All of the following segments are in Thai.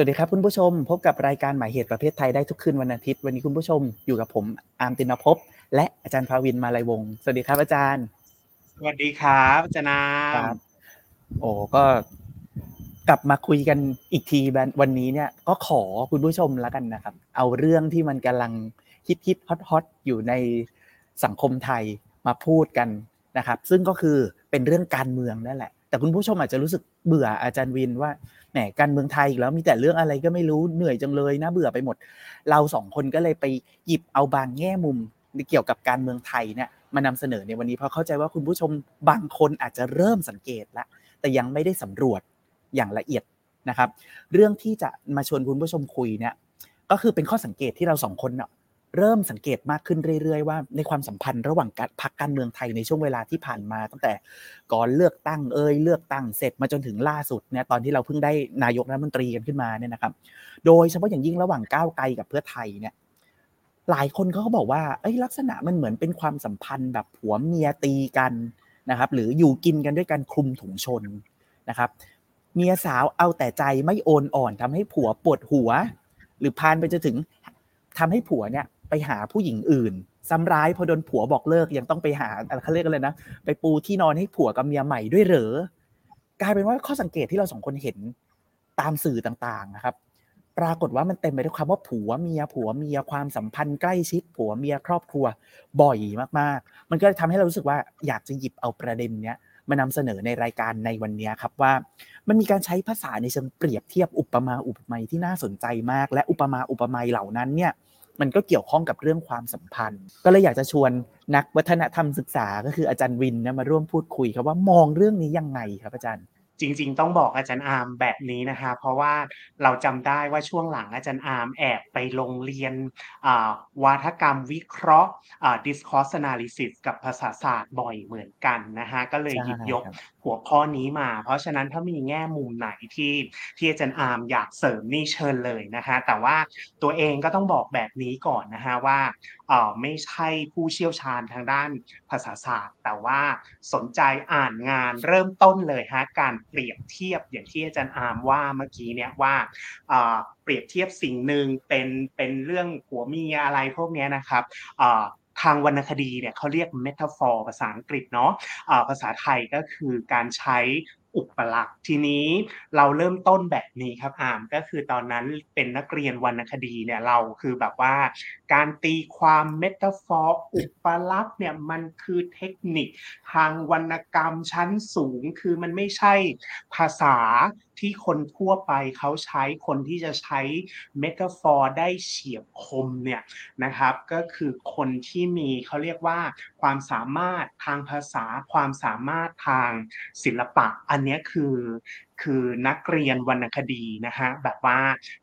สวัสดีครับคุณผู้ชม พบกับรายการหมายเหตุประเภทไทยได้ทุกคืนวันอาทิตย์ วันนี้คุณผู้ชมอยู่กับผมอาร์มตินภพและอาจารย์ภาวินมาลัยวงศ์สวัสดีครับอาจารย์ สวัสดีครับอาจารย์นาครับโอ้ก็กลับมาคุยกันอีกทีวันนี้เนี่ย ก็ขอคุณผู้ชมแล้วกันนะครับ เอาเรื่องที่มันกำลังฮิตฮิตฮอตฮอตอยู่ในสังคมไทยมาพูดกันนะครับ ซึ่งก็คือเป็นเรื่องการเมืองนั่นแหละ แต่คุณผู้ชมอาจจะรู้สึกเบื่ออาจารย์วินว่าแหมการเมืองไทยอีกแล้วมีแต่เรื่องอะไรก็ไม่รู้เหนื่อยจังเลยนะเบื่อไปหมด เราสองคนก็เลยไปหยิบเอาบางแง่มุมเกี่ยวกับการเมืองไทยเนี่ยมานำเสนอในวันนี้เพราะเข้าใจว่าคุณผู้ชมบางคนอาจจะเริ่มสังเกตล้วแต่ยังไม่ได้สำรวจอย่างละเอียดนะครับ เรื่องที่จะมาชวนคุณผู้ชมคุยเนี่ยก็คือเป็นข้อสังเกตที่เราสองคนเนาะ เริ่มสังเกตมากขึ้นเรื่อยๆว่าในความสัมพันธ์ระหว่างการพักการเมืองไทยในช่วงเวลาที่ผ่านมา ตั้งแต่ก่อนเลือกตั้งเอ่ยเลือกตั้งเสร็จมาจนถึงล่าสุดเนี่ยตอนที่เราเพิ่งได้นายกรัฐมนตรีกันขึ้นมาเนี่ยนะครับ โดยเฉพาะอย่างยิ่งระหว่างก้าวไกลกับเพื่อไทยเนี่ยหลายคนเขาก็บอกว่าเอ้ยลักษณะมันเหมือนเป็นความสัมพันธ์แบบผัวเมียตีกันนะครับหรืออยู่กินกันด้วยการคลุมถุงชนนะครับเมียสาวเอาแต่ใจไม่โอนอ่อนทำให้ผัวปวดหัว หรือพานไปจะถึงทำให้ผัวเนี่ย ไปหาผู้หญิงอื่นซ้ำร้ายพอโดนผัวบอกเลิกยังต้องไปหาอะไรเขาเรียกกันเลยนะไปปูที่นอนให้ผัวกับเมียใหม่ด้วยเหรอกลายเป็นว่าข้อสังเกตที่เราสองคนเห็นตามสื่อต่างๆนะครับ ปรากฏว่ามันเต็มไปด้วยความว่าผัวเมียผัวเมียความสัมพันธ์ใกล้ชิดผัวเมียครอบครัวบ่อยมากๆ มันก็ทำให้เรารู้สึกว่าอยากจะหยิบเอาประเด็นเนี้ยมานำเสนอในรายการในวันนี้ครับว่า มันมีการใช้ภาษาในเชิงเปรียบเทียบอุปมาอุปไมยที่น่าสนใจมาก และอุปมาอุปไมยเหล่านั้นเนี่ย มันก็เกี่ยวข้องกับเรื่องความสัมพันธ์ ก็เลยอยากจะชวนนักวัฒนธรรมศึกษาก็คืออาจารย์วินนะมาร่วมพูดคุยครับว่ามองเรื่องนี้ยังไงครับอาจารย์จริง ๆ ต้องบอกอาจารย์อาร์มแบบนี้นะคะ เพราะว่าเราจำได้ว่าช่วงหลังอาจารย์อาร์มแอบไปลงเรียนวาทกรรมวิเคราะห์ discourse analysis กับภาษาศาสตร์บ่อยเหมือนกันนะฮะก็เลยหยิบยก หัวข้อนี้มา เพราะฉะนั้นถ้ามีแง่มุมไหนที่ที่อาจารย์อาร์มอยากเสริมนี่เชิญเลยนะคะแต่ว่าตัวเองก็ต้องบอกแบบนี้ก่อนนะฮะว่าเออไม่ใช่ผู้เชี่ยวชาญทางด้านภาษาศาสตร์ แต่ว่าสนใจอ่านงานเริ่มต้นเลยฮะการเปรียบเทียบอย่างที่อาจารย์อาร์มว่าเมื่อกี้เนี่ยว่าเปรียบเทียบสิ่งหนึ่งเป็นเป็นเรื่องผัวเมียอะไรพวกนี้นะครับ ทางวรรณคดีเนี่ยเขาเรียก metaphor ภาษาอังกฤษเนาะะภาษาไทยก็คือการใช้อุปลักษณ์ทีนี้เราเริ่มต้นแบบนี้ครับอามก็คือตอนนั้นเป็นนักเรียนวรรณคดีเนี่ยเราคือแบบว่า การตีความเมตาฟอร์อุปลักษณ์เนี่ยมันคือเทคนิคทางวรรณกรรมชั้นสูง คือมันไม่ใช่ภาษา ที่คนทั่วไปเขาใช้คนที่จะใช้เมตาฟอร์ได้เฉียบคมเนี่ยนะครับ ก็คือคนที่มีเขาเรียกว่าความสามารถทางภาษาความสามารถทางศิลปะ อันนี้คือคือนักเรียนวรรณคดีนะฮะแบบว่า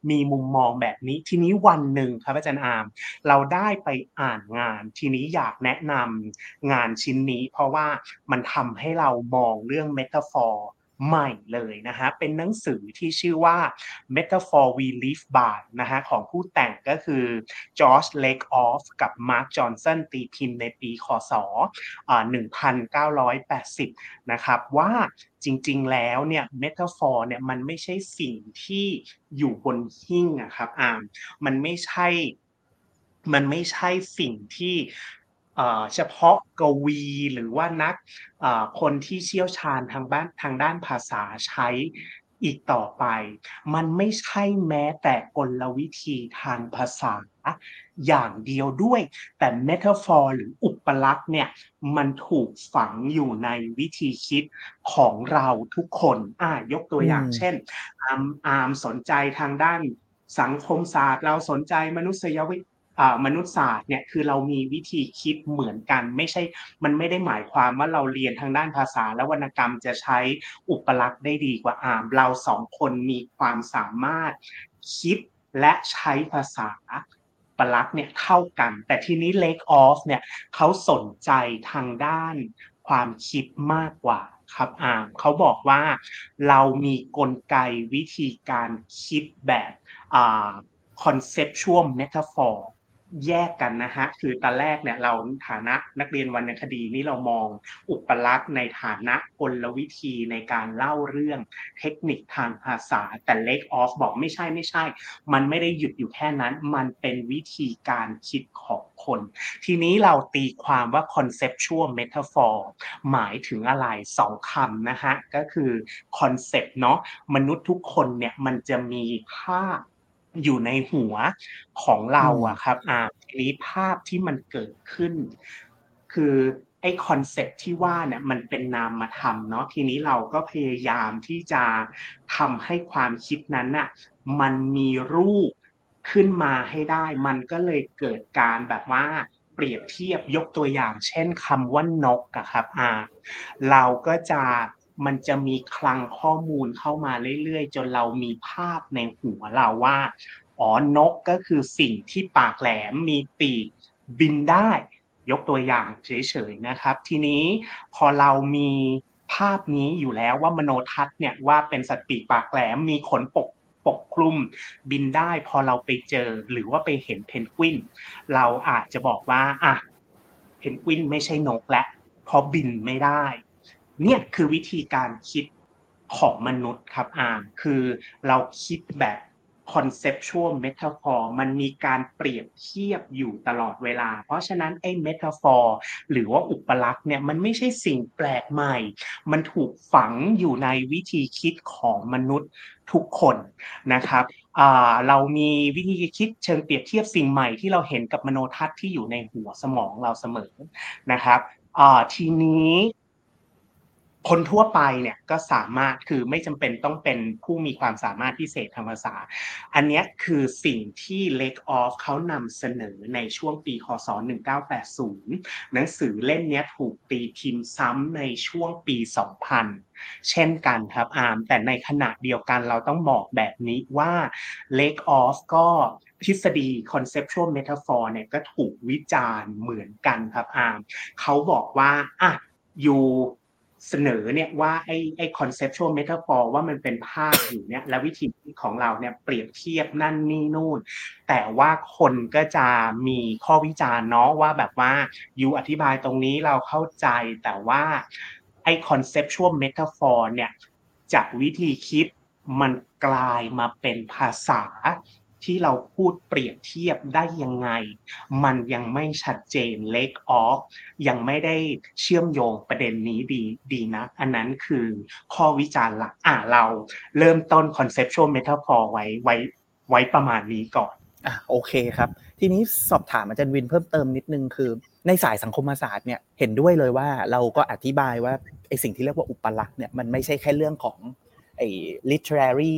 มีมุมมองแบบนี้ทีนี้วันหนึ่งครับอาจารย์อาม เราได้ไปอ่านงาน ทีนี้อยากแนะนำงานชิ้นนี้ เพราะว่ามันทำให้เรามองเรื่องเมตาฟอร์ ใหม่เลยนะฮะ เป็นหนังสือที่ชื่อว่า Metaphor We Live By นะฮะ ของผู้แต่งก็คือ George Lake Off กับ Mark Johnson ตีพิมพ์ในปีคศ1980 นะครับ ว่าจริงๆ แล้วเนี่ย Metaphor เนี่ยมันไม่ใช่สิ่งที่อยู่บนหิ้งอะครับอ่ามันไม่ใช่มันไม่ใช่สิ่งที่ เฉพาะกวีหรือว่านักคนที่เชี่ยวชาญทางบ้านทางด้านภาษาใช้อีกต่อไป มันไม่ใช่แม้แต่กลวิธีทางภาษาอย่างเดียวด้วย แต่เมตาฟอร์หรืออุปลักษณ์เนี่ยมันถูกฝังอยู่ในวิธีคิดของเราทุกคนอ่ายกตัวอย่างเช่นอาร์มอาร์มสนใจทางด้านสังคมศาสตร์ เราสนใจมนุษยวิ มนุษยศาสตร์เนี่ยคือเรามีวิธีคิดเหมือนกัน ไม่ใช่มันไม่ได้หมายความว่าเราเรียนทางด้านภาษา และวรรณกรรมจะใช้อุปลักษณ์ได้ดีกว่าอามเราสองคนมีความสามารถคิดและใช้ภาษาปลักษณ์เนี่ยเท่ากัน แต่ทีนี้เลกออฟเนี่ยเขาสนใจทางด้านความคิดมากกว่าครับอามเขาบอกว่าเรามีกลไกวิธีการคิดแบบ conceptual metaphor แยกกันนะฮะคือตอนแรกเนี่ยเราฐานะนักเรียนวรรณคดีนี่เรามองอุปลักษณ์ในฐานะกลวิธีในการเล่าเรื่องเทคนิคทางภาษาแต่เล็กออฟบอกไม่ใช่ไม่ใช่ มันไม่ได้หยุดอยู่แค่นั้น มันเป็นวิธีการคิดของคน ทีนี้เราตีความว่า conceptual metaphor หมายถึงอะไรสองคำนะฮะก็คือ concept เนาะมนุษย์ทุกคนเนี่ยมันจะมีภาพ อยู่ในหัวของเราอะครับ อ่าทีนี้ภาพที่มันเกิดขึ้น คือไอ้ concept ที่ว่าเนี่ยมันเป็นนามธรรมเนาะทีนี้เราก็พยายามที่จะทำให้ความคิดนั้นน่ะมันมีรูปขึ้นมาให้ได้ มันก็เลยเกิดการแบบว่าเปรียบเทียบยกตัวอย่าง เช่นคำว่านกอะครับอ่าเราก็จะ มันจะมีคลังข้อมูลเข้ามาเรื่อยๆ จนเรามีภาพในหัวเราว่าอ๋อนกก็คือสิ่งที่ปากแหลมมีปีกบินได้ ยกตัวอย่างเฉยๆนะครับ ทีนี้พอเรามีภาพนี้อยู่แล้วว่ามโนทัศน์เนี่ยว่าเป็นสัตว์ปีกปากแหลมมีขนปกปกคลุมบินได้พอเราไปเจอหรือว่าไปเห็นเพนกวิน เราอาจจะบอกว่าอะเพนกวินไม่ใช่นกและเพราะบินไม่ได้ เนี่ยคือวิธีการคิดของมนุษย์ครับอาร์มคือเราคิดแบบ conceptual metaphor มันมีการเปรียบเทียบอยู่ตลอดเวลา เพราะฉะนั้นไอ้ metaphor หรือว่าอุปลักษณ์เนี่ยมันไม่ใช่สิ่งแปลกใหม่ มันถูกฝังอยู่ในวิธีคิดของมนุษย์ทุกคนนะครับเรามีวิธีคิดเชิงเปรียบเทียบสิ่งใหม่ที่เราเห็นกับมโนทัศน์ที่อยู่ในหัวสมองเราเสมอนะครับทีนี้ คนทั่วไปเนี่ยก็สามารถคือไม่จำเป็นต้องเป็นผู้มีความสามารถพิเศษทางภาษา อันนี้คือสิ่งที่ Lake Off เขานำเสนอในช่วงปีคศ 1980 หนังสือเล่มนี้ถูกตีพิมพ์ซ้ำในช่วงปี 2000 เช่นกันครับอาร์มแต่ในขณะเดียวกันเราต้องบอกแบบนี้ว่า Lake Off ก็ทฤษฎี conceptual metaphor เนี่ยก็ถูกวิจารณ์เหมือนกันครับอาร์มเขาบอกว่าอะอยู่ เสนอเนี่ยว่าไอ้ไอ้ conceptual metaphor ว่ามันเป็นภาพอยู่เนี่ยและวิธีของเราเนี่ยเปรียบเทียบนั่นนี่นู่น แต่ว่าคนก็จะมีข้อวิจารณ์เนาะว่าแบบว่าอยู่อธิบายตรงนี้เราเข้าใจแต่ว่าไอ้ conceptual metaphor เนี่ยจากวิธีคิดมันกลายมาเป็นภาษา ที่เราพูดเปรียบเทียบได้ยังไง มันยังไม่ชัดเจนเล็กออฟยังไม่ได้เชื่อมโยงประเด็นนี้ดีดีนะ อันนั้นคือข้อวิจารณ์หลักอะเราเริ่มต้น conceptual metaphor ไว้ไว้ไว้ประมาณนี้ก่อนอะโอเคครับ ทีนี้สอบถามอาจารย์วินเพิ่มเติมนิดนึงคือ ในสายสังคมศาสตร์เนี่ยเห็นด้วยเลยว่าเราก็อธิบายว่าไอ้สิ่งที่เรียกว่าอุปลักษณ์เนี่ยมันไม่ใช่แค่เรื่องของไอ้ literary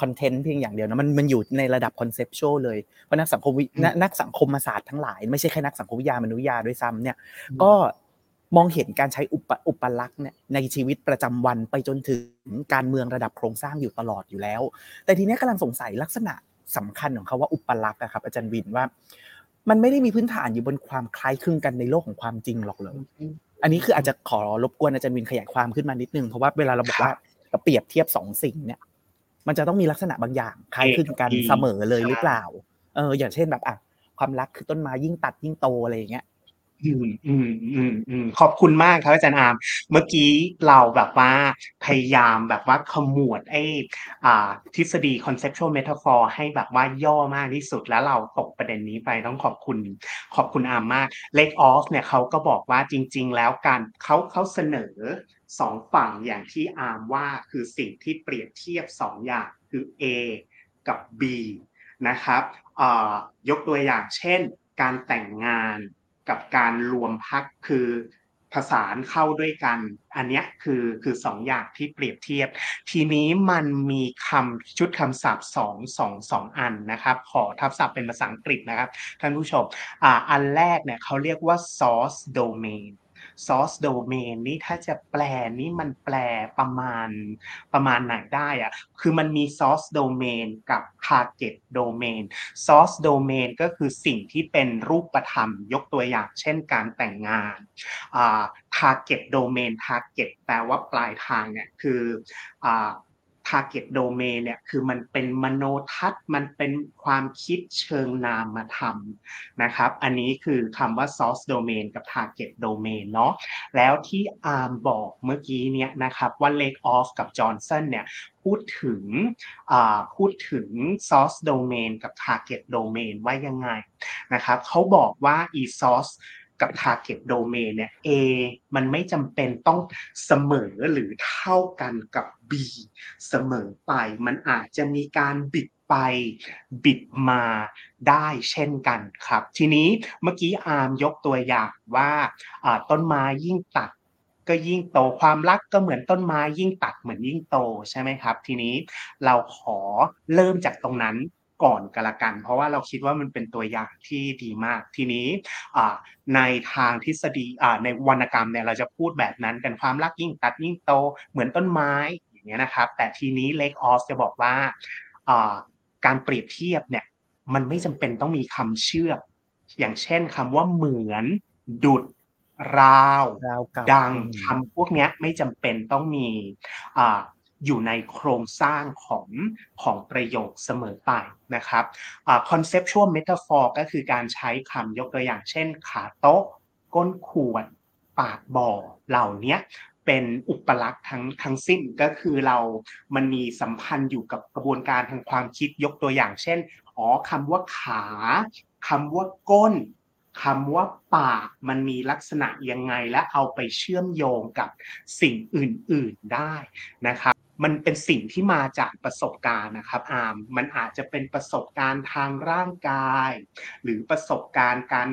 content เพียงอย่างเดียวนะมันมันอยู่ในระดับ conceptual เลยเพราะนักสังคมวินักสังคมศาสตร์ทั้งหลาย ไม่ใช่แค่นักสังคมวิทยามนุษยาด้วยซ้ำเนี่ย ก็มองเห็นการใช้อุปอุปลักษณ์เนี่ยในชีวิตประจำวันไปจนถึงการเมืองระดับโครงสร้างอยู่ตลอดอยู่แล้ว แต่ทีนี้กำลังสงสัยลักษณะสำคัญของเขาว่าอุปลักษณ์อะครับ อาจารย์วินว่า มันไม่ได้มีพื้นฐานอยู่บนความคล้ายคลึงกันในโลกของความจริงหรอกเลยอันนี้คืออาจจะขอรบกวนอาจารย์วินขยายความขึ้นมานิดนึงเพราะว่าเวลาเราบอกว่าเราเปรียบเทียบสองสิ่งเนี่ย มันจะต้องมีลักษณะบางอย่างคล้ายคลึงกันเสมอเลยหรือเปล่า เออ อย่างเช่นแบบอะความรักคือต้นไม้ยิ่งตัดยิ่งโตอะไรอย่างเงี้ยอืมอืมอืมอืมขอบคุณมากครับอาจารย์อาม เมื่อกี้เราแบบว่าพยายามแบบว่าขมวดไอ้อ่า ทฤษฎี conceptual metaphor ให้แบบว่าย่อมากที่สุดแล้วเราตกประเด็นนี้ไปต้องขอบคุณ ขอบคุณอามมาก Lake Off เนี่ยเขาก็บอกว่าจริง ๆ แล้วการเขาเขาเสนอ สองฝั่งอย่างที่อาร์มว่าคือสิ่งที่เปรียบเทียบสองอย่างคือ A กับ B นะครับยกตัวอย่างเช่น การแต่งงานกับการรวมพักคือผสานเข้าด้วยกัน อันนี้คือคือสองอย่างที่เปรียบเทียบ ทีนี้มันมีคำชุดคำศัพท์สองสองสองอันนะครับ ขอทับศัพท์เป็นภาษาอังกฤษนะครับ ท่านผู้ชมออันแรกเนี่ยเขาเรียกว่า source domain source domain นี่ถ้าจะแปลนี่มันแปลประมาณประมาณไหนได้อะคือมันมี source domain กับ target domain source domain ก็คือสิ่งที่เป็นรูปธรรม ยกตัวอย่างเช่นการแต่งงาน target domain target แปลว่าปลายทางเนี่ยคือ target domain เนี่ยคือมันเป็นมโนทัศน์มันเป็นความคิดเชิงนามธรรมนะครับ อันนี้คือคำว่า source domain กับ target domain เนาะแล้วที่อาร์มบอกเมื่อกี้เนี่ยนะครับว่า Lake Off กับ Johnson เนี่ยพูดถึงพูดถึง source domain กับ target domain ว่ายังไงนะครับเขาบอกว่า e source กับ target domain เนี่ย A มันไม่จำเป็นต้องเสมอหรือเท่ากันกับ B เสมอไป มันอาจจะมีการบิดไปบิดมาได้เช่นกันครับ ทีนี้เมื่อกี้อาร์มยกตัวอย่างว่าต้นไม้ยิ่งตัดก็ยิ่งโตความรักก็เหมือนต้นไม้ยิ่งตัดเหมือนยิ่งโตใช่ไหมครับ ทีนี้เราขอเริ่มจากตรงนั้น ก่อนกันละกัน เพราะว่าเราคิดว่ามันเป็นตัวอย่างที่ดีมากทีนี้ในทางทฤษฎีในวรรณกรรมเนี่ยเราจะพูดแบบนั้นกันความรักยิ่งตัดยิ่งโตเหมือนต้นไม้อย่างเงี้ยนะครับ แต่ทีนี้เล็กออฟจะบอกว่าการเปรียบเทียบเนี่ยมันไม่จำเป็นต้องมีคำเชื่ออย่างเช่นคำว่าเหมือนดุดราว ดังคำพวกนี้ไม่จำเป็นต้องมี อยู่ในโครงสร้างของของประโยคเสมอไปนะครับ conceptual metaphor ก็คือการใช้คำยกตัวอย่างเช่น ขาโต๊ะ ก้นขวด ปากบ่อเหล่านี้เป็นอุปลักษณ์ทั้งทั้งสิ้นก็คือเรา มันมีสัมพันธ์อยู่กับกระบวนการทางความคิดยกตัวอย่างเช่น อ๋อคำว่าขาคำว่าก้นคำว่าปากมันมีลักษณะยังไงและเอาไปเชื่อมโยงกับสิ่งอื่น ๆได้นะครับ มันเป็นสิ่งที่มาจากประสบการณ์นะครับอามมันอาจจะเป็นประสบการณ์ทางร่างกาย หรือประสบการณ์การ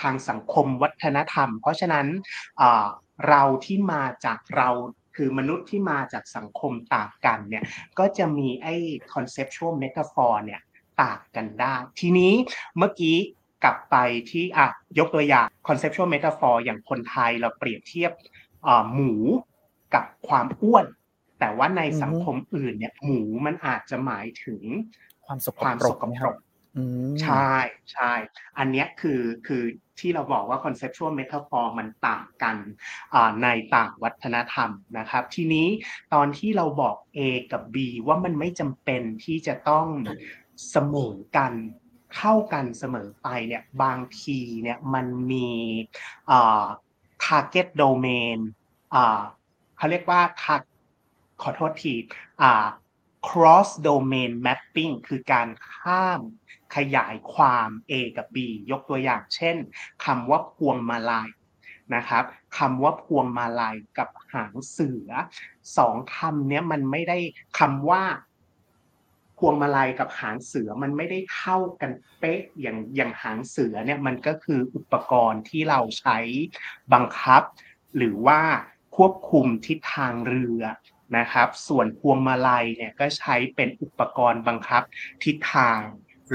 ทางสังคมวัฒนธรรม เพราะฉะนั้นเราที่มาจากเราคือมนุษย์ที่มาจากสังคมต่างกันเนี่ยก็จะมีไอ้ conceptual metaphor เนี่ยต่างกันได้ ทีนี้เมื่อกี้กลับไปที่อะยกตัวอย่าง conceptual metaphor อย่างคนไทยเราเปรียบเทียบหมูกับความอ้วน แต่ว่าในสังคมอื่นเนี่ยหมูมันอาจจะหมายถึงความสกความสกปรกใช่ใช่อันนี้คือคือที่เราบอกว่า conceptual metaphor มันต่างกันในต่างวัฒนธรรมนะครับ ทีนี้ตอนที่เราบอก A กับ B ว่ามันไม่จำเป็นที่จะต้องเสมอกันเข้ากันเสมอไปเนี่ยบางทีเนี่ยมันมี target domain เขาเรียกว่า ขอโทษทีอ่า cross domain mapping คือการข้ามขยายความ A กับ B ยกตัวอย่างเช่นคำว่าพวงมาลัยนะครับคำว่าพวงมาลัยกับหางเสือสองคำนี้มันไม่ได้คำว่า พวงมาลัยกับหางเสือมันไม่ได้เท่ากันเป๊ะอย่างอย่างหางเสือเนี่ยมันก็คืออุปกรณ์ที่เราใช้บังคับ หรือว่าควบคุมทิศทางเรือ นะครับ ส่วนพวงมาลัยเนี่ยก็ใช้เป็นอุปกรณ์บังคับทิศทาง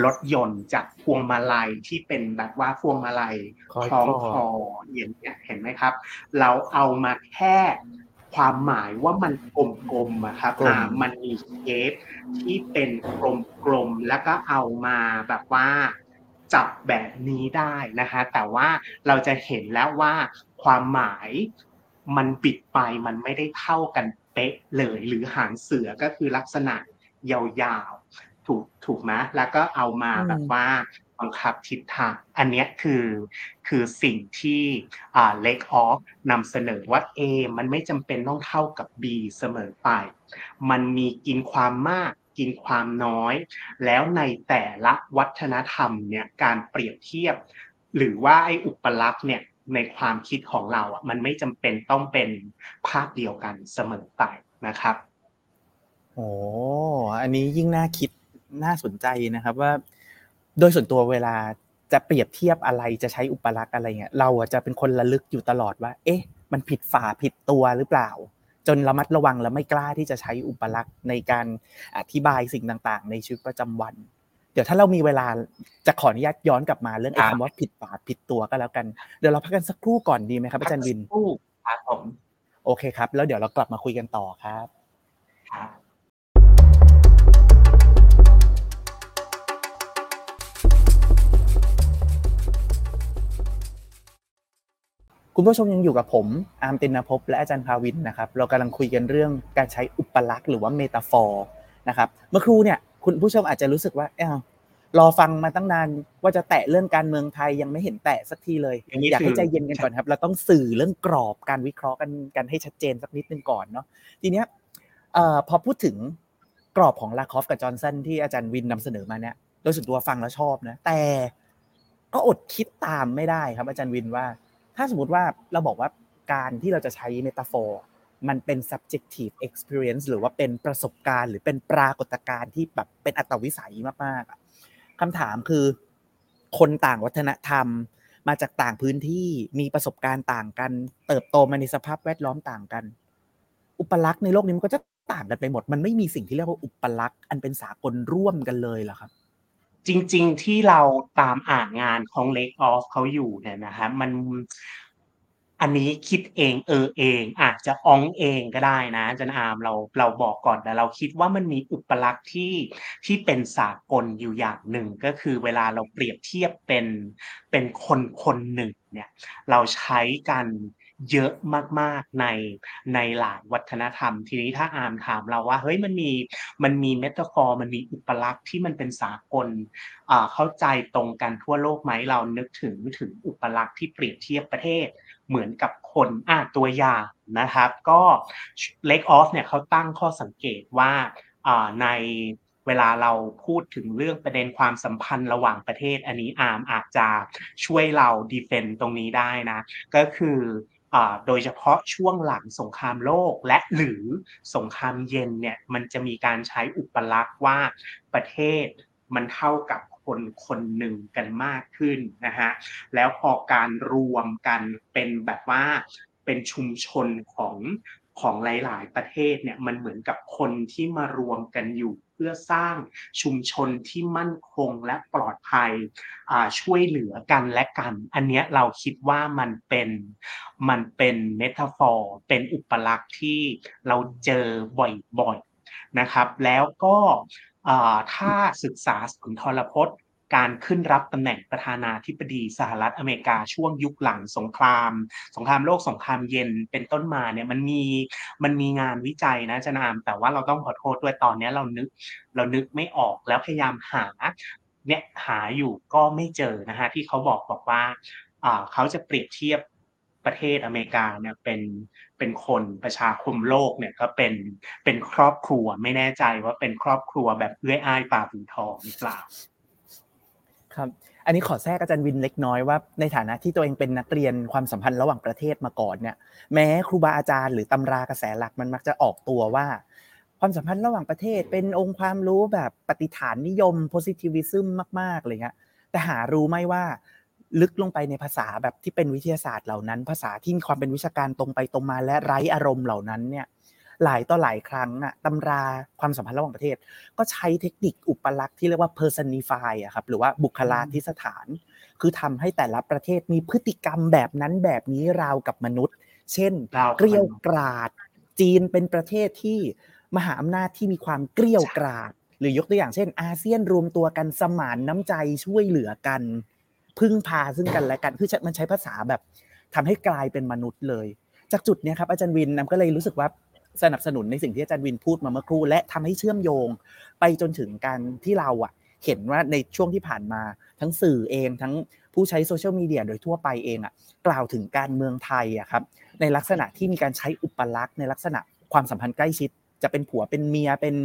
รถยนต์จากพวงมาลัยที่เป็นแบบว่าพวงมาลัยคล้องคออย่างเงี้ยเห็นไหมครับ เราเอามาแค่ความหมายว่ามันกลมๆอะครับอ่ามันมีเชฟที่เป็นกลมๆแล้วก็เอามาแบบว่าจับแบบนี้ได้นะคะแต่ว่าเราจะเห็นแล้วว่าความหมายมันปิดไปมันไม่ได้เท่ากันเป๊ะเลยหรือหางเสือก็คือลักษณะยาวๆถูกถูกไหมแล้วก็เอามาแบบว่าบังคับทิศทางอันนี้คือคือสิ่งที่อ่าเล็กออฟนำเสนอว่า A มันไม่จำเป็นต้องเท่ากับ B เสมอไป มันมีกินความมากกินความน้อย แล้วในแต่ละวัฒนธรรมเนี่ยการเปรียบเทียบ หรือว่าไอ้อุปลักษณ์เนี่ย ในความคิดของเราอะมันไม่จำเป็นต้องเป็นภาพเดียวกันเสมอไปนะครับโอ้อันนี้ยิ่งน่าคิดน่าสนใจนะครับว่า โดยส่วนตัวเวลาจะเปรียบเทียบอะไรจะใช้อุปลักษณ์อะไรเงี้ยเราจะเป็นคนระลึกอยู่ตลอดว่า เอ๊ะ มันผิดฝาผิดตัวหรือเปล่า จนระมัดระวังและไม่กล้าที่จะใช้อุปลักษณ์ในการอธิบายสิ่งต่างๆ ในชีวิตประจำวัน เดี๋ยวถ้าเรามีเวลาจะขออนุญาตย้อนกลับมาเรื่องไอ้คำว่าผิดฝาผิดตัวก็แล้วกัน เดี๋ยวเราพักกันสักครู่ก่อนดีไหมครับอาจารย์วินครับผมโอเคครับ แล้วเดี๋ยวเรากลับมาคุยกันต่อครับคุณผู้ชมยังอยู่กับผม อาร์มตินภพและอาจารย์ภาวินนะครับ เรากำลังคุยกันเรื่องการใช้อุปลักษณ์หรือว่า metaphor นะครับ เมื่อครู่เนี่ย คุณผู้ชมอาจจะรู้สึกว่าเอ้ารอฟังมาตั้งนานว่าจะแตะเรื่องการเมืองไทยยังไม่เห็นแตะสักทีเลยอย่างนี้อยากให้คือใจเย็นกันก่อนครับ เราต้องสื่อเรื่องกรอบการวิเคราะห์กันกันให้ชัดเจนสักนิดนึงก่อนเนาะทีเนี้ยเอ่อพอพูดถึงกรอบของลาคอฟกับจอห์นสันที่อาจารย์วินนำเสนอมาเนี่ยโดยส่วนตัวฟังแล้วชอบนะ แต่ก็อดคิดตามไม่ได้ครับ อาจารย์วินว่า ถ้าสมมติว่าเราบอกว่าการที่เราจะใช้เมตาฟอร์ มันเป็น subjective experience หรือว่าเป็นประสบการณ์หรือเป็นปรากฏการณ์ที่แบบเป็นอัตวิสัยมากๆอะคำถามคือ คนต่างวัฒนธรรม มาจากต่างพื้นที่มีประสบการณ์ต่างกัน เติบโตมาในสภาพแวดล้อมต่างกัน อุปลักษณ์ในโลกนี้มันก็จะต่างกันไปหมด มันไม่มีสิ่งที่เรียกว่าอุปลักษณ์อันเป็นสากลร่วมกันเลยเหรอครับจริง ๆ ที่เราตามอ่านงานของ Lake Off เขาอยู่เนี่ยนะฮะมัน อันนี้คิดเองเออเอง อาจจะอองเองก็ได้นะจันอามเราเราบอกก่อนแต่เราคิดว่ามันมีอุปลักษณ์ที่ที่เป็นสากลอยู่อย่างหนึ่งก็คือเวลาเราเปรียบเทียบเป็นเป็นคนคนหนึ่งเนี่ยเราใช้กันเยอะมากๆในในหลายวัฒนธรรม ทีนี้ถ้าอามถามเราว่าเฮ้ยมันมีมันมีเมตาฟอร์มันมีอุปลักษณ์ที่มันเป็นสากลอ่าเข้าใจตรงกันทั่วโลกไหมเรานึกถึงถึงอุปลักษณ์ที่เปรียบเทียบประเทศ เหมือนกับคนอ่าตัวอย่างนะครับ ก็ Lake Off เนี่ยเขาตั้งข้อสังเกตว่าในเวลาเราพูดถึงเรื่องประเด็นความสัมพันธ์ระหว่างประเทศ อันนี้อาร์มอาจจะช่วยเราดีเฟนต์ตรงนี้ได้นะ ก็คือโดยเฉพาะช่วงหลังสงครามโลกและหรือสงครามเย็นเนี่ยมันจะมีการใช้อุปลักษณ์ว่าประเทศมันเท่ากับ คนคนหนึ่งกันมากขึ้นนะฮะแล้วพอการรวมกันเป็นแบบว่าเป็นชุมชนของของหลาย ๆ ประเทศเนี่ยมันเหมือนกับคนที่มารวมกันอยู่เพื่อสร้างชุมชนที่มั่นคงและปลอดภัยช่วยเหลือกันและกัน อันเนี้ยเราคิดว่ามันเป็นมันเป็นเมตาฟอร์เป็นอุปลักษณ์ที่เราเจอบ่อย ๆ นะครับ แล้วก็ ถ้าศึกษาสุนทรพจน์ การขึ้นรับตำแหน่งประธานาธิบดีสหรัฐอเมริกาช่วงยุคหลังสงคราม สงครามโลกสงครามเย็นเป็นต้นมาเนี่ยมันมีมันมีงานวิจัยนะจารย์อาม แต่ว่าเราต้องขอโทษด้วยตอนนี้เรานึกเรานึกไม่ออกแล้วพยายามหาเนี่ยหาอยู่ก็ไม่เจอนะฮะที่เขาบอกบอกว่าเขาจะเปรียบเทียบ ประเทศอเมริกาเนี่ยเป็นเป็นคนประชาคมโลกเนี่ยก็เป็นเป็นครอบครัวไม่แน่ใจว่าเป็นครอบครัวแบบเอื้อยอ้ายป่าฝีทองหรือเปล่า ครับ อันนี้ขอแทรกอาจารย์วินเล็กน้อยว่าในฐานะที่ตัวเองเป็นนักเรียนความสัมพันธ์ระหว่างประเทศมาก่อนเนี่ย แม้ครูบาอาจารย์หรือตำรากระแสหลักมันมักจะออกตัวว่า ความสัมพันธ์ระหว่างประเทศ เป็นองค์ความรู้แบบปฏิฐานนิยม positivism มากๆเลยฮะแต่หารู้ไหมว่า ลึกลงไปในภาษาแบบที่เป็นวิทยาศาสตร์เหล่านั้น ภาษาที่มีความเป็นวิชาการตรงไปตรงมาและไร้อารมณ์เหล่านั้นเนี่ยหลายต่อหลายครั้งอะตำราความสัมพันธ์ระหว่างประเทศ ก็ใช้เทคนิคอุปลักษณ์ที่เรียกว่า personify อะครับหรือว่าบุคลาธิสถาน คือทำให้แต่ละประเทศมีพฤติกรรมแบบนั้นแบบนี้ราวกับมนุษย์ เช่นราวกับเกลียวมนุษย์กราด จีนเป็นประเทศที่มหาอำนาจที่มีความเกลียวกราด หรือยกตัวอย่างเช่น อาเซียนรวมตัวกันสมานน้ำใจช่วยเหลือกัน พึ่งพาซึ่งกันและกันคือมันใช้ภาษาแบบทำให้กลายเป็นมนุษย์เลย จากจุดนี้ครับอาจารย์วินนำก็เลยรู้สึกว่าสนับสนุนในสิ่งที่อาจารย์วินพูดมาเมื่อครู่ และทำให้เชื่อมโยง ไปจนถึงการที่เราอะเห็นว่าในช่วงที่ผ่านมาทั้งสื่อเองทั้งผู้ใช้โซเชียลมีเดียโดยทั่วไปเองอะกล่าวถึงการเมืองไทยอะครับในลักษณะที่มีการใช้อุปลักษณ์ในลักษณะความสัมพันธ์ใกล้ชิด จะเป็นผัวเป็นเมียเป็น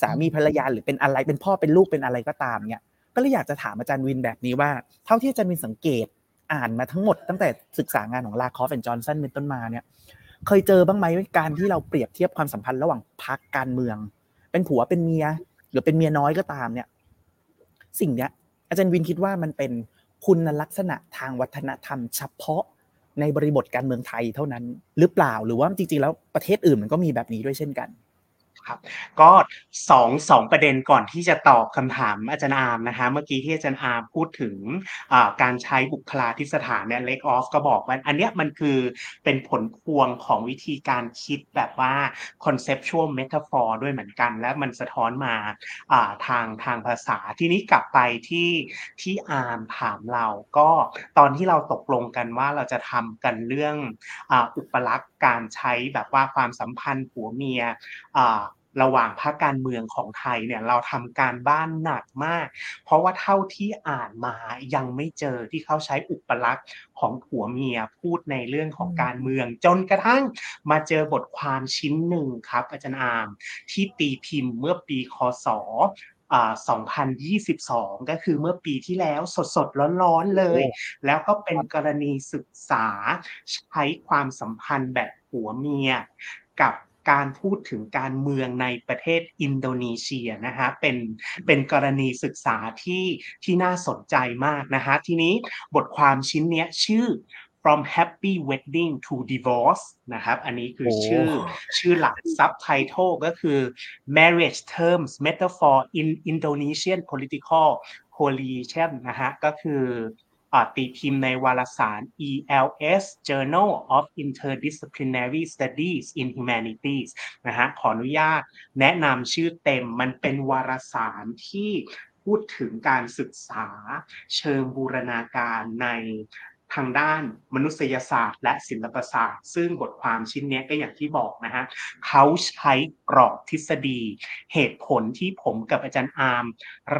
สามีภรรยาหรือเป็นอะไรเป็นพ่อเป็นลูกเป็นอะไรก็ตามเนี่ย ก็เลยอยากจะถามอาจารย์วินแบบนี้ว่า เท่าที่อาจารย์วินสังเกตอ่านมาทั้งหมดตั้งแต่ศึกษางานของ Lakoff and Johnson เป็นต้นมาเนี่ย เคยเจอบ้างไหมการที่เราเปรียบเทียบความสัมพันธ์ระหว่างพรรคการเมือง เป็นผัวเป็นเมีย หรือเป็นเมียน้อยก็ตามเนี่ย สิ่งเนี้ย อาจารย์วินคิดว่ามันเป็นคุณลักษณะทางวัฒนธรรม เฉพาะในบริบทการเมืองไทยเท่านั้น หรือเปล่าหรือว่าจริงๆแล้วประเทศอื่นมันก็มีแบบนี้ด้วยเช่นกัน ครับ ก็สองสองประเด็นก่อนที่จะตอบคำถามอาจารย์อาร์มนะคะ เมื่อกี้ที่อาจารย์อาร์มพูดถึงการใช้บุคลาธิสถานเนี่ย Lake Off ก็บอกว่าอันเนี้ยมันคือเป็นผลพวงของวิธีการคิดแบบว่า conceptual metaphor ด้วยเหมือนกัน และมันสะท้อนมาทางทางภาษาทีนี้กลับไปที่ที่อาร์มถามเราก็ตอนที่เราตกลงกันว่าเราจะทำกันเรื่องอุปลักษณ์การใช้แบบว่าความสัมพันธ์ผัวเมียอ่า ระหว่างพรรคการเมืองของไทยเนี่ยเราทำการบ้านหนักมาก เพราะว่าเท่าที่อ่านมายังไม่เจอที่เขาใช้อุปลักษณ์ของผัวเมียพูดในเรื่องของการเมือง จนกระทั่งมาเจอบทความชิ้นหนึ่งครับอาจารย์อาร์มที่ตีพิมพ์เมื่อปีคศอ่า2022 ก็คือเมื่อปีที่แล้วสดๆ ร้อนๆเลย แล้วก็เป็นกรณีศึกษาใช้ความสัมพันธ์แบบผัวเมียกับ การพูดถึงการเมืองในประเทศอินโดนีเซียนะฮะเป็นเป็นกรณีศึกษาที่ที่น่าสนใจมากนะฮะทีนี้บทความชิ้นเนี้ยชื่อ from happy wedding to divorce นะครับ อันนี้คือโอ้ชื่อชื่อหลัก subtitle ก็คือ marriage terms metaphor in Indonesian political coalition นะฮะ ก็คืออ่า ตีพิมพ์ในวารสาร ELS Journal of Interdisciplinary Studies in Humanities นะฮะขออนุญาตแนะนำชื่อเต็มมันเป็นวารสารที่พูดถึงการศึกษาเชิงบูรณาการใน ทางด้านมนุษยศาสตร์ และศิลปศาสตร์ ซึ่งบทความชิ้นนี้ก็อย่างที่บอกนะฮะเขาใช้กรอบทฤษฎี เหตุผลที่ผมกับอาจารย์อาร์ม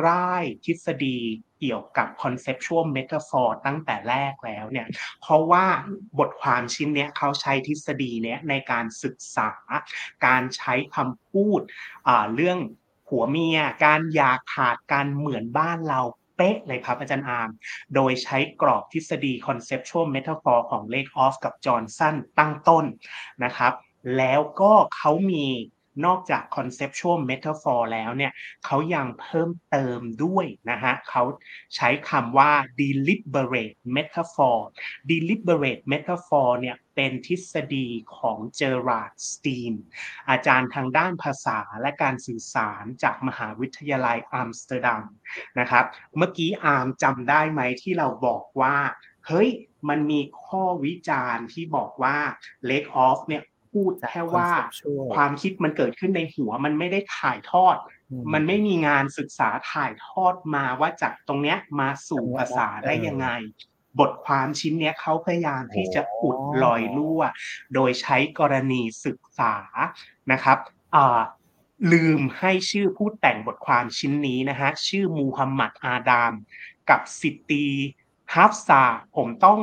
ร่ายทฤษฎีเกี่ยวกับ conceptual metaphor ตั้งแต่แรกแล้วเนี่ย เพราะว่าบทความชิ้นเนี้ยเขาใช้ทฤษฎีเนี้ยในการศึกษา การใช้คำพูดเรื่องผัวเมีย การอยากขาดการเหมือนบ้านเรา เป๊ะเลยครับอาจารย์อาร์ม โดยใช้กรอบทฤษฎี conceptual metaphor ของเลกออฟกับจอห์นสันตั้งต้นนะครับ แล้วก็เขามี นอกจาก conceptual metaphor แล้วเนี่ยเขายังเพิ่มเติมด้วยนะฮะเขาใช้คำว่า deliberate metaphor deliberate metaphor เนี่ยเป็นทฤษฎีของ Gerard Steen อาจารย์ทางด้านภาษาและการสื่อสารจากมหาวิทยาลัยอัมสเตอร์ดัมนะครับเมื่อกี้อาร์มจำได้ไหมที่เราบอกว่า เฮ้ยมันมีข้อวิจารณ์ที่บอกว่า Lake Off เนี่ย พูดแค่ว่า conceptual ความคิดมันเกิดขึ้นในหัว มันไม่ได้ถ่ายทอดอืมันไม่มีงานศึกษาถ่ายทอดมาว่าจากตรงเนี้ยมาสู่ภาษาได้ยังไง บทความชิ้นเนี้ยเขาพยายามที่จะอุดรอยรั่ว โดยใช้กรณีศึกษานะครับอ่าลืมให้ชื่อผู้แต่งบทความชิ้นนี้นะฮะชื่อมูฮัมหมัดอาดาม กับสิตตี ฮัฟซาผมต้อง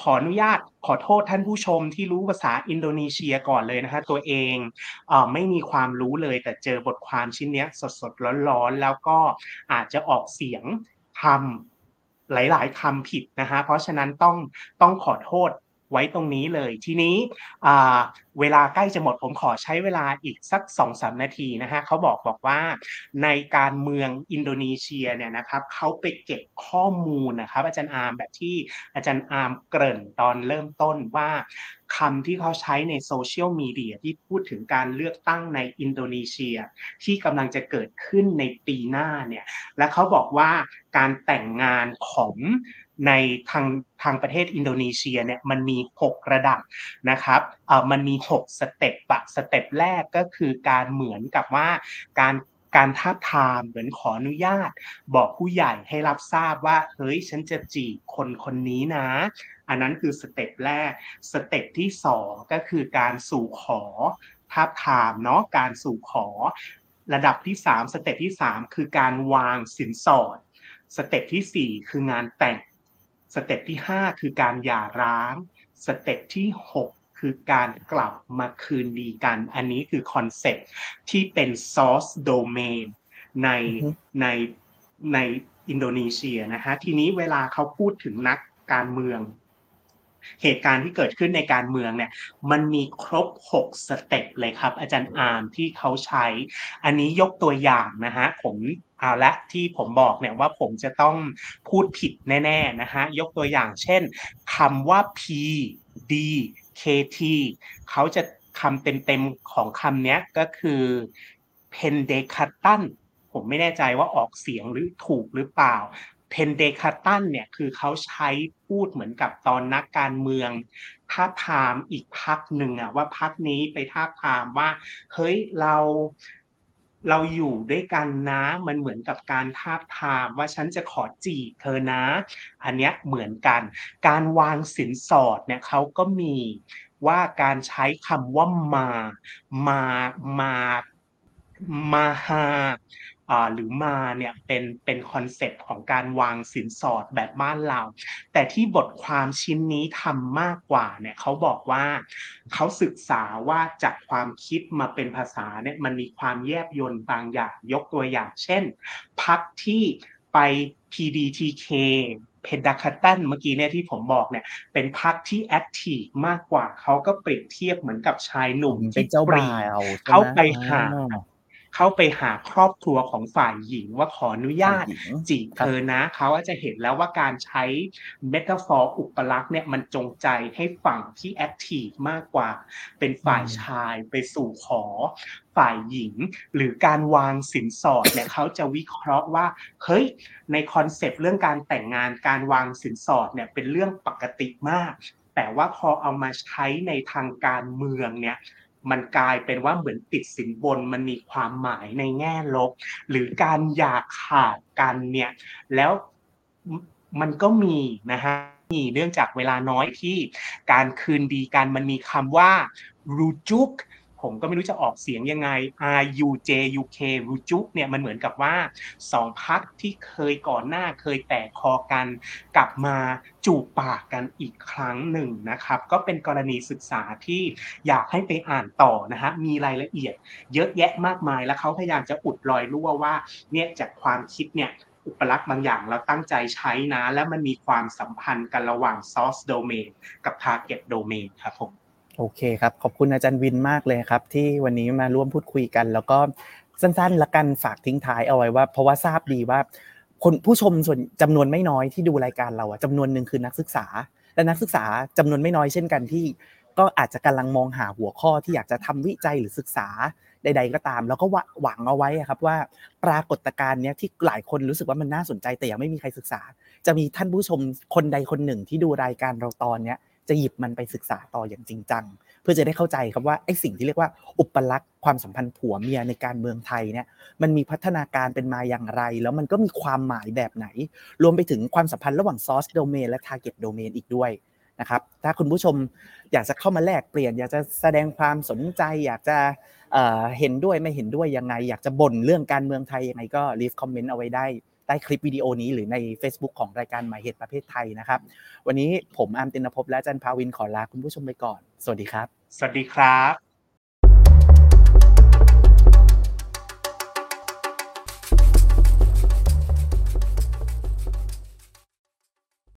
ขออนุญาตขอโทษท่านผู้ชมที่รู้ภาษาอินโดนีเซียก่อนเลยนะคะตัวเองเออไม่มีความรู้เลยแต่เจอบทความชิ้นนี้สดๆร้อนๆ แล้วก็อาจจะออกเสียงคำหลาย ๆคำผิดนะฮะเพราะฉะนั้นต้องต้องขอโทษ ไว้ตรงนี้เลย ทีนี้เวลาใกล้จะหมดผมขอใช้เวลาอีกสักสองสามนาทีนะฮะเขาบอกบอกว่าในการเมืองอินโดนีเซียเนี่ยนะครับเขาไปเก็บข้อมูลนะครับ อาจารย์อาร์มแบบที่อาจารย์อาร์มเกริ่นตอนเริ่มต้นว่าคำที่เขาใช้ในโซเชียลมีเดียที่พูดถึงการเลือกตั้งในอินโดนีเซีย ที่กำลังจะเกิดขึ้นในปีหน้าเนี่ยและเขาบอกว่าการแต่งงานของ ในทางทางประเทศอินโดนีเซียเนี่ยมันมี 6 ระดับนะครับเอ่อมันมี 6 step อะ step แรกก็คือการเหมือนกับว่าการการทาบทามเหมือนขออนุญาต บอกผู้ใหญ่ให้รับทราบว่าเฮ้ยฉันจะจีบคนคนนี้นะ อันนั้นคือ step แรก step ที่สองก็คือการสู่ขอทาบทามเนาะการสู่ขอ ระดับที่สาม step ที่สามคือการวางสินสอด step ที่สี่คืองานแต่ง step ที่ห้าคือการหย่าร้าง step ที่หกคือการกลับมาคืนดีกัน อันนี้คือ concept ที่เป็น source domain ในอือฮึในในอินโดนีเซียนะฮะ ทีนี้เวลาเขาพูดถึงนักการเมือง เหตุการณ์ที่เกิดขึ้นในการเมืองเนี่ยมันมีครบ 6 step เลยครับ อาจารย์อาร์มที่เขาใช้ อันนี้ยกตัวอย่างนะฮะผมเอาละที่ผมบอกเนี่ยว่าผมจะต้องพูดผิดแน่ๆนะฮะยกตัวอย่างเช่นคำว่า P D K T เขาจะคำเต็มๆของคำเนี้ยก็คือ pendekatan ผมไม่แน่ใจว่าออกเสียงหรือถูกหรือเปล่า pendekatan เนี่ยคือเขาใช้พูดเหมือนกับตอนนักการเมืองทาบทามอีกพรรคหนึ่งอะว่าพรรคนี้ไปทาบทามว่า เฮ้ยเราเราอยู่ด้วยกันนะมันเหมือนกับการทาบทามว่าฉันจะขอจีบเธอนะ อันเนี้ยเหมือนกัน การวางสินสอดเนี่ยเขาก็มีว่าการใช้คำว่ามา มา มา มาฮา หรือมาเนี่ยเป็นเป็น concept ของการวางสินสอดแบบบ้านเรา แต่ที่บทความชิ้นนี้ทำมากกว่าเนี่ยเขาบอกว่าเขาศึกษาว่าจากความคิดมาเป็นภาษาเนี่ยมันมีความแยบยลบางอย่างยกตัวอย่าง เช่น พักที่ไป PDTK เพนดาคาตันเมื่อกี้เนี่ยที่ผมบอกเนี่ย เป็นพรรคที่ active มากกว่าเขาก็เปรียบเทียบเหมือนกับชายหนุ่มเป็นที่เจ้าปรีบ่าวใช่หมเข้าไปหาอ่า เข้าไปหาครอบครัวของฝ่ายหญิงว่าขออนุญาตฝ่ายหญิงจีบครับเธอนะเขาก็จะเห็นแล้วว่าการใช้ metaphor อุปลักษณ์เนี่ยมันจงใจให้ฝั่งที่ active มากกว่า เป็นฝ่ายชายไปสู่ขอฝ่ายหญิง หรือการวางสินสอดเนี่ยเขาจะวิเคราะห์ว่าเฮ้ยในคอนเซปต์เรื่องการแต่งงานการวางสินสอดเนี่ยเป็นเรื่องปกติมาก แต่ว่าพอเอามาใช้ในทางการเมืองเนี่ย มันกลายเป็นว่าเหมือนติดสินบนมันมีความหมายในแง่ลบ หรือการอยากขาดกันเนี่ยแล้วมันก็มีนะฮะมีเนื่องจากเวลาน้อยที่การคืนดีกันมันมีคำว่ารูจุก ผมก็ไม่รู้จะออกเสียงยังไง R U J U K rujuk เนี่ยมันเหมือนกับว่าสองพักที่เคยก่อนหน้าเคยแตกคอกัน กลับมาจูบปากกันอีกครั้งหนึ่งนะครับ ก็เป็นกรณีศึกษาที่อยากให้ไปอ่านต่อนะฮะมีรายละเอียด เยอะแยะมากมายแล้วเขาพยายามจะอุดรอยรั่วว่าเนี่ยจากความคิดเนี่ยอุปลักษณ์บางอย่างเราตั้งใจใช้นะ แล้วมันมีความสัมพันธ์กันระหว่าง source domain กับ target domain ครับผม โอเคครับ ขอบคุณอาจารย์วินมากเลยครับ ที่วันนี้มาร่วมพูดคุยกัน แล้วก็สั้นๆละกันฝากทิ้งท้ายเอาไว้ว่า เพราะว่าทราบดีว่า คนผู้ชมส่วนจำนวนไม่น้อยที่ดูรายการเราอะจำนวนหนึ่งคือนักศึกษา และนักศึกษาจำนวนไม่น้อยเช่นกันที่ ก็อาจจะกำลังมองหาหัวข้อที่อยากจะทำวิจัยหรือศึกษาใด ๆ ก็ตาม แล้วก็หวังเอาไว้ครับว่า ปรากฏการณ์เนี้ยที่หลายคนรู้สึกว่ามันน่าสนใจแต่ยังไม่มีใครศึกษา จะมีท่านผู้ชมคนใดคนหนึ่งที่ดูรายการเราตอนเนี้ย จะหยิบมันไปศึกษาต่ออย่างจริงจัง เพื่อจะได้เข้าใจครับว่าไอ้สิ่งที่เรียกว่าอุปลักษณ์ความสัมพันธ์ผัวเมียในการเมืองไทยเนี่ยมันมีพัฒนาการเป็นมาอย่างไร แล้วมันก็มีความหมายแบบไหน รวมไปถึงความสัมพันธ์ระหว่าง source domain และ target domain อีกด้วยนะครับถ้าคุณผู้ชมอยากจะเข้ามาแลกเปลี่ยน อยากจะแสดงความสนใจ อยากจะเห็นด้วยไม่เห็นด้วยยังไง อยากจะบ่นเรื่องการเมืองไทยยังไงก็ leave comment เอาไว้ได้ ใต้คลิปวิดีโอนี้หรือใน Facebook ของรายการหมายเหตุประเภทไทยนะครับ วันนี้ผมอาร์มตินภพและอาจารย์ภาวินขอลาคุณผู้ชมไปก่อน สวัสดีครับ สวัสดีครับ